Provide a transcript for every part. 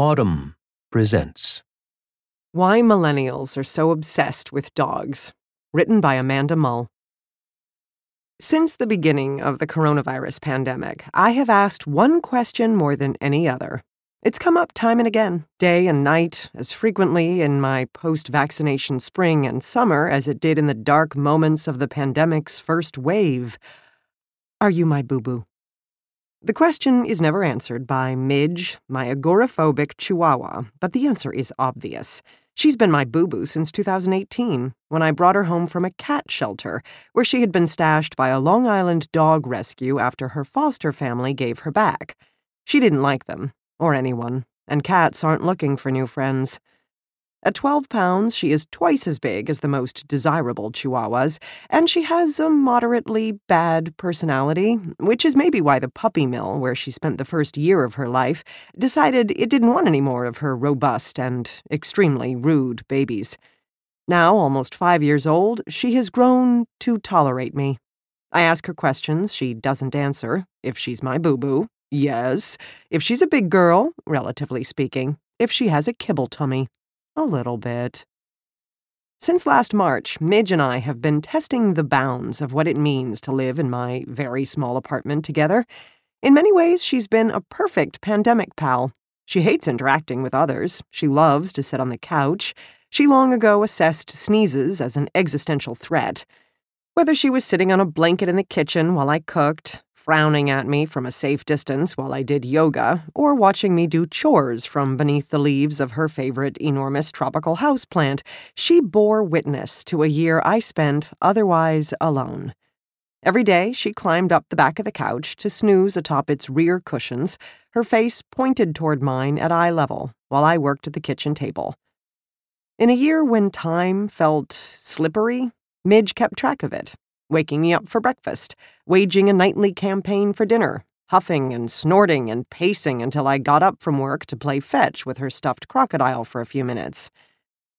Audm presents Why Millennials Are So Obsessed with Dogs, written by Amanda Mull. Since the beginning of the coronavirus pandemic, I have asked one question more than any other. It's come up time and again, day and night, as frequently in my post vaccination spring and summer as it did in the dark moments of the pandemic's first wave. Are you my boo boo? The question is never answered by Midge, my agoraphobic chihuahua, but the answer is obvious. She's been my boo boo since 2018, when I brought her home from a cat shelter, where she had been stashed by a Long Island dog rescue after her foster family gave her back. She didn't like them, or anyone, and cats aren't looking for new friends. At 12 pounds, she is twice as big as the most desirable chihuahuas, and she has a moderately bad personality, which is maybe why the puppy mill, where she spent the first year of her life, decided it didn't want any more of her robust and extremely rude babies. Now, almost five years old, she has grown to tolerate me. I ask her questions, she doesn't answer. If she's my boo boo, yes. If she's a big girl, relatively speaking. If she has a kibble tummy. A little bit. Since last March, Midge and I have been testing the bounds of what it means to live in my very small apartment together. In many ways, she's been a perfect pandemic pal. She hates interacting with others. She loves to sit on the couch. She long ago assessed sneezes as an existential threat. Whether she was sitting on a blanket in the kitchen while I cooked, frowning at me from a safe distance while I did yoga, or watching me do chores from beneath the leaves of her favorite enormous tropical houseplant, she bore witness to a year I spent otherwise alone. Every day, she climbed up the back of the couch to snooze atop its rear cushions, her face pointed toward mine at eye level, while I worked at the kitchen table. In a year when time felt slippery, Midge kept track of it waking me up for breakfast, waging a nightly campaign for dinner, huffing and snorting and pacing until I got up from work to play fetch with her stuffed crocodile for a few minutes.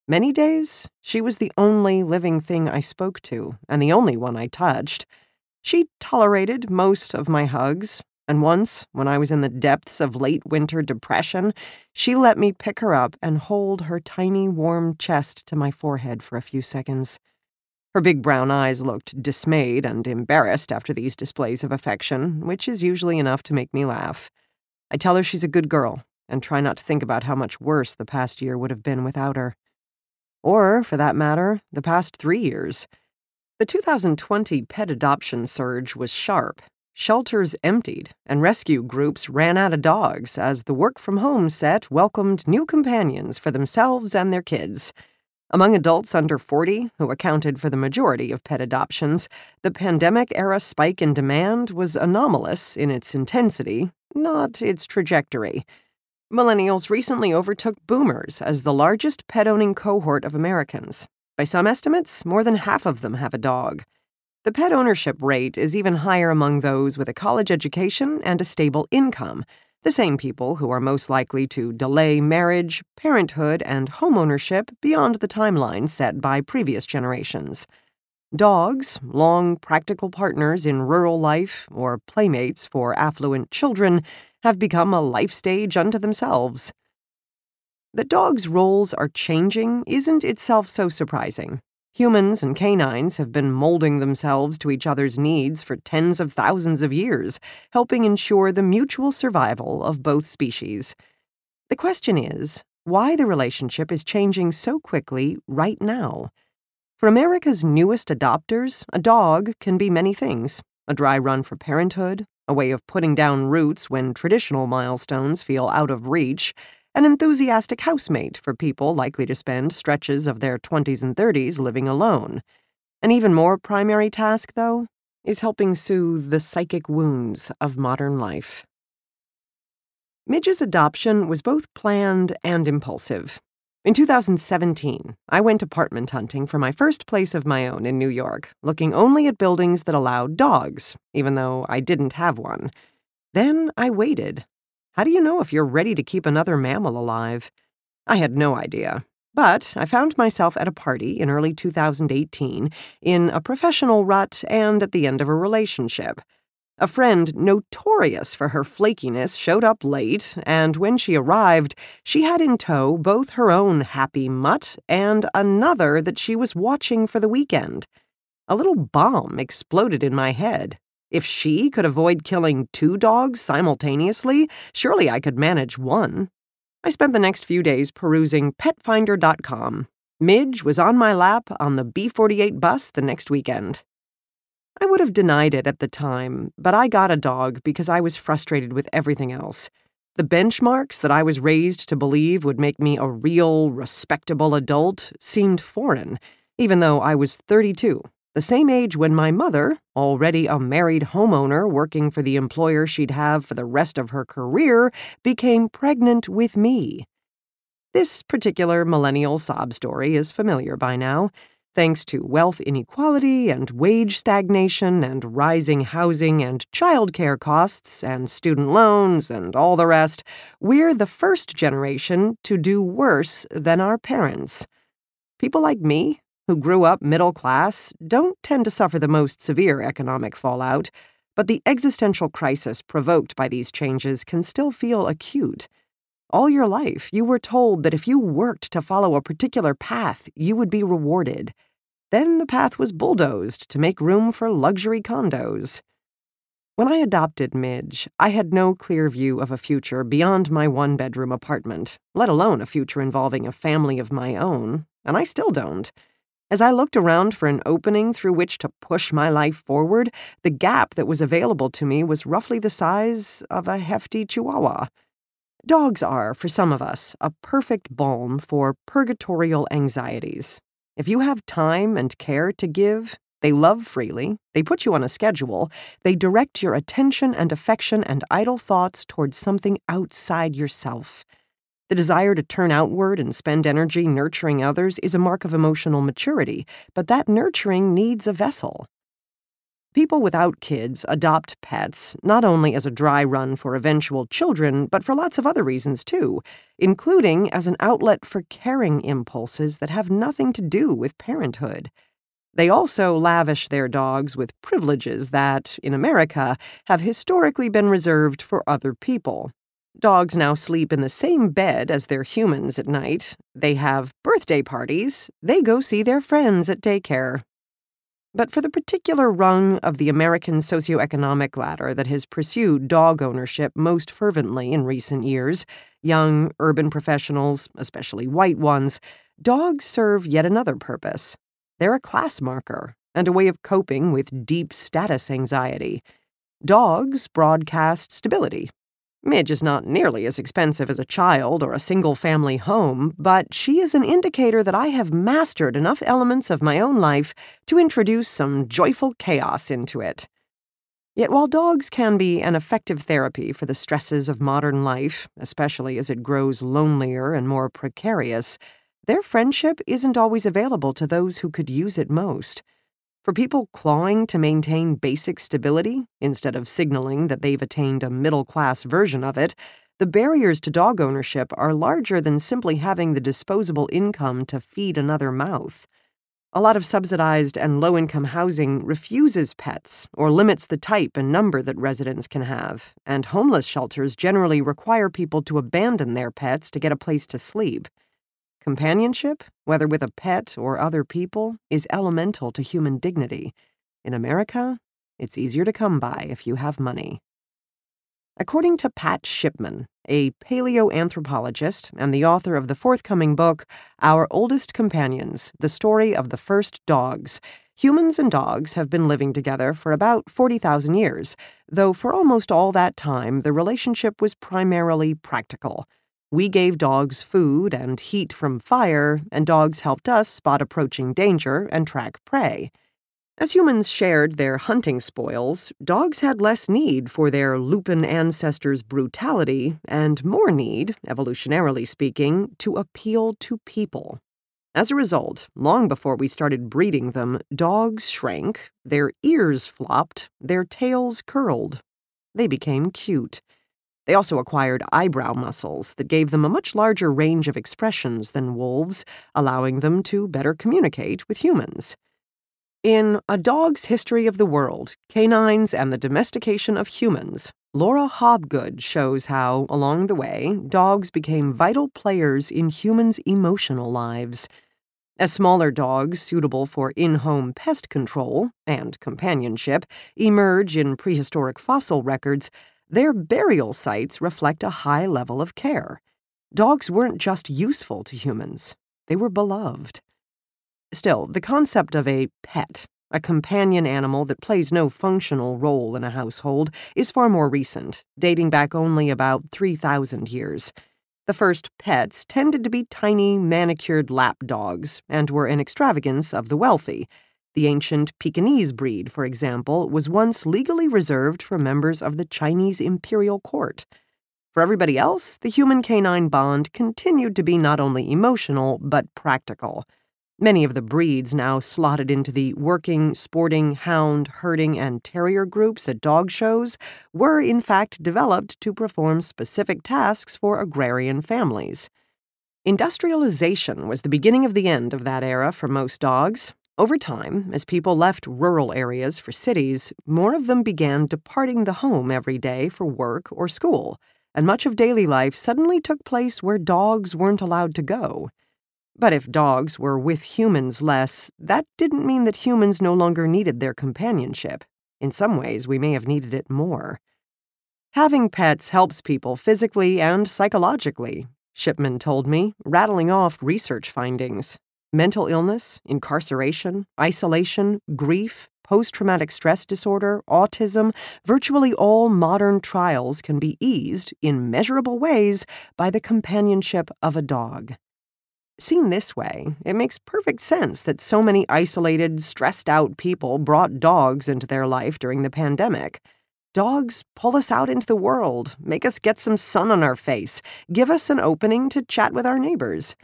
Many days, she was the only living thing I spoke to, and the only one I touched. She tolerated most of my hugs, and once, when I was in the depths of late winter depression, she let me pick her up and hold her tiny warm chest to my forehead for a few seconds. Her big brown eyes looked dismayed and embarrassed after these displays of affection, which is usually enough to make me laugh. I tell her she's a good girl and try not to think about how much worse the past year would have been without her. Or, for that matter, the past three years. The 2020 pet adoption surge was sharp. Shelters emptied, and rescue groups ran out of dogs as the work from home set welcomed new companions for themselves and their kids. Among adults under 40, who accounted for the majority of pet adoptions, the pandemic era spike in demand was anomalous in its intensity, not its trajectory. Millennials recently overtook boomers as the largest pet owning cohort of Americans. By some estimates, more than half of them have a dog. The pet ownership rate is even higher among those with a college education and a stable income the same people who are most likely to delay marriage, parenthood, and homeownership beyond the timeline set by previous generations. Dogs, long practical partners in rural life or playmates for affluent children, have become a life stage unto themselves. That dogs' roles are changing isn't itself so surprising. Humans and canines have been molding themselves to each other's needs for tens of thousands of years, helping ensure the mutual survival of both species. The question is why the relationship is changing so quickly right now. For America's newest adopters, a dog can be many things a dry run for parenthood, a way of putting down roots when traditional milestones feel out of reach an enthusiastic housemate for people likely to spend stretches of their 20s and 30s living alone. An even more primary task, though, is helping soothe the psychic wounds of modern life. Midge's adoption was both planned and impulsive. In 2017, I went apartment hunting for my first place of my own in New York, looking only at buildings that allowed dogs, even though I didn't have one. Then I waited how do you know if you're ready to keep another mammal alive? I had no idea. But I found myself at a party in early 2018 in a professional rut and at the end of a relationship. A friend notorious for her flakiness showed up late, and when she arrived, she had in tow both her own happy mutt and another that she was watching for the weekend. A little bomb exploded in my head. If she could avoid killing two dogs simultaneously, surely I could manage one. I spent the next few days perusing petfinder.com. Midge was on my lap on the B 48 bus the next weekend. I would have denied it at the time, but I got a dog because I was frustrated with everything else. The benchmarks that I was raised to believe would make me a real, respectable adult seemed foreign, even though I was 32, the same age when my mother, already a married homeowner working for the employer she'd have for the rest of her career, became pregnant with me. This particular millennial sob story is familiar by now. Thanks to wealth inequality and wage stagnation and rising housing and childcare costs and student loans and all the rest, we're the first generation to do worse than our parents. People like me, who grew up middle class, don't tend to suffer the most severe economic fallout, but the existential crisis provoked by these changes can still feel acute. All your life, you were told that if you worked to follow a particular path, you would be rewarded. Then the path was bulldozed to make room for luxury condos. When I adopted Midge, I had no clear view of a future beyond my one bedroom apartment, let alone a future involving a family of my own, and I still don't. As I looked around for an opening through which to push my life forward, the gap that was available to me was roughly the size of a hefty chihuahua. Dogs are, for some of us, a perfect balm for purgatorial anxieties. If you have time and care to give, they love freely, they put you on a schedule, they direct your attention and affection and idle thoughts towards something outside yourself. The desire to turn outward and spend energy nurturing others is a mark of emotional maturity, but that nurturing needs a vessel. People without kids adopt pets not only as a dry run for eventual children, but for lots of other reasons too, including as an outlet for caring impulses that have nothing to do with parenthood. They also lavish their dogs with privileges that, in America, have historically been reserved for other people. Dogs now sleep in the same bed as their humans at night. They have birthday parties. They go see their friends at daycare. But for the particular rung of the American socioeconomic ladder that has pursued dog ownership most fervently in recent years, young urban professionals, especially white ones, dogs serve yet another purpose. They're a class marker and a way of coping with deep status anxiety. Dogs broadcast stability Midge is not nearly as expensive as a child or a single family home, but she is an indicator that I have mastered enough elements of my own life to introduce some joyful chaos into it. Yet while dogs can be an effective therapy for the stresses of modern life, especially as it grows lonelier and more precarious, their friendship isn't always available to those who could use it most. For people clawing to maintain basic stability, instead of signaling that they've attained a middle class version of it, the barriers to dog ownership are larger than simply having the disposable income to feed another mouth. A lot of subsidized and low income housing refuses pets or limits the type and number that residents can have, and homeless shelters generally require people to abandon their pets to get a place to sleep. Companionship, whether with a pet or other people, is elemental to human dignity. In America, it's easier to come by if you have money. According to Pat Shipman, a paleoanthropologist and the author of the forthcoming book, Our Oldest Companions The Story of the First Dogs, humans and dogs have been living together for about 40,000 years, though for almost all that time the relationship was primarily practical. We gave dogs food and heat from fire, and dogs helped us spot approaching danger and track prey. As humans shared their hunting spoils, dogs had less need for their lupin ancestors' brutality and more need, evolutionarily speaking, to appeal to people. As a result, long before we started breeding them, dogs shrank, their ears flopped, their tails curled. They became cute. They also acquired eyebrow muscles that gave them a much larger range of expressions than wolves, allowing them to better communicate with humans. In A Dog's History of the World Canines and the Domestication of Humans, Laura Hobgood shows how, along the way, dogs became vital players in humans' emotional lives. As smaller dogs suitable for in home pest control and companionship emerge in prehistoric fossil records, their burial sites reflect a high level of care. Dogs weren't just useful to humans, they were beloved. Still, the concept of a pet, a companion animal that plays no functional role in a household, is far more recent, dating back only about 3,000 years. The first pets tended to be tiny, manicured lap dogs and were an extravagance of the wealthy. The ancient Pekingese breed, for example, was once legally reserved for members of the Chinese imperial court. For everybody else, the human canine bond continued to be not only emotional, but practical. Many of the breeds now slotted into the working, sporting, hound, herding, and terrier groups at dog shows were, in fact, developed to perform specific tasks for agrarian families. Industrialization was the beginning of the end of that era for most dogs. Over time, as people left rural areas for cities, more of them began departing the home every day for work or school, and much of daily life suddenly took place where dogs weren't allowed to go. But if dogs were with humans less, that didn't mean that humans no longer needed their companionship. In some ways, we may have needed it more. Having pets helps people physically and psychologically, Shipman told me, rattling off research findings. Mental illness, incarceration, isolation, grief, post traumatic stress disorder, autism, virtually all modern trials can be eased in measurable ways by the companionship of a dog. Seen this way, it makes perfect sense that so many isolated, stressed out people brought dogs into their life during the pandemic. Dogs pull us out into the world, make us get some sun on our face, give us an opening to chat with our neighbors.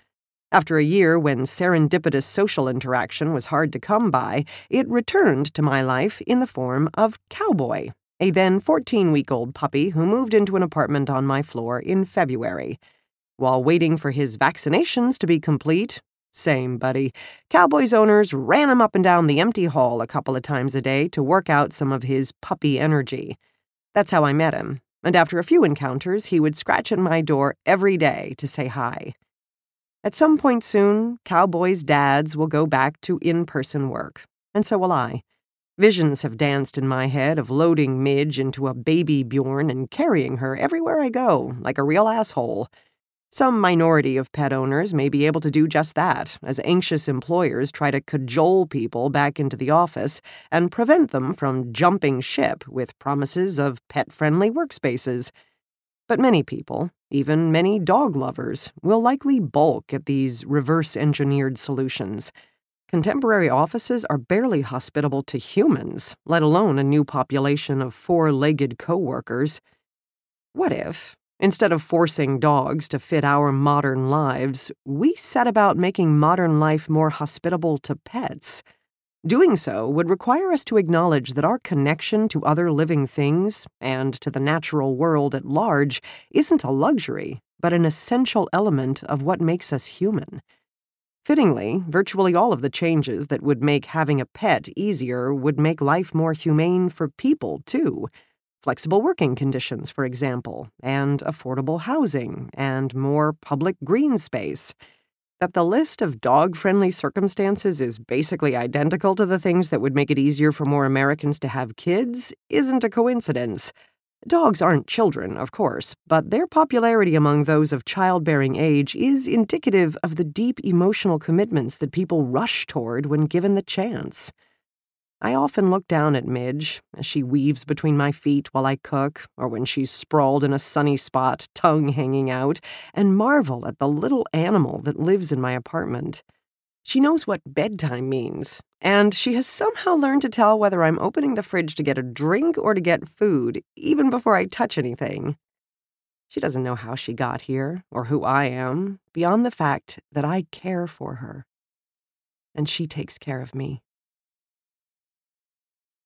After a year when serendipitous social interaction was hard to come by, it returned to my life in the form of Cowboy, a then 14 week old puppy who moved into an apartment on my floor in February. While waiting for his vaccinations to be complete, same, buddy. Cowboys owners ran him up and down the empty hall a couple of times a day to work out some of his puppy energy. That's how I met him, and after a few encounters, he would scratch at my door every day to say hi. At some point soon, Cowboys' dads will go back to in person work, and so will I. Visions have danced in my head of loading Midge into a baby Bjorn and carrying her everywhere I go, like a real asshole. Some minority of pet owners may be able to do just that, as anxious employers try to cajole people back into the office and prevent them from jumping ship with promises of pet friendly workspaces. But many people, even many dog lovers, will likely balk at these reverse engineered solutions. Contemporary offices are barely hospitable to humans, let alone a new population of four legged coworkers. What if, Instead of forcing dogs to fit our modern lives, we set about making modern life more hospitable to pets. Doing so would require us to acknowledge that our connection to other living things and to the natural world at large isn't a luxury, but an essential element of what makes us human. Fittingly, virtually all of the changes that would make having a pet easier would make life more humane for people, too flexible working conditions, for example, and affordable housing, and more public green space. That the list of dog friendly circumstances is basically identical to the things that would make it easier for more Americans to have kids isn't a coincidence. Dogs aren't children, of course, but their popularity among those of childbearing age is indicative of the deep emotional commitments that people rush toward when given the chance. I often look down at Midge as she weaves between my feet while I cook, or when she's sprawled in a sunny spot, tongue hanging out, and marvel at the little animal that lives in my apartment. She knows what bedtime means, and she has somehow learned to tell whether I'm opening the fridge to get a drink or to get food, even before I touch anything. She doesn't know how she got here, or who I am, beyond the fact that I care for her. And she takes care of me.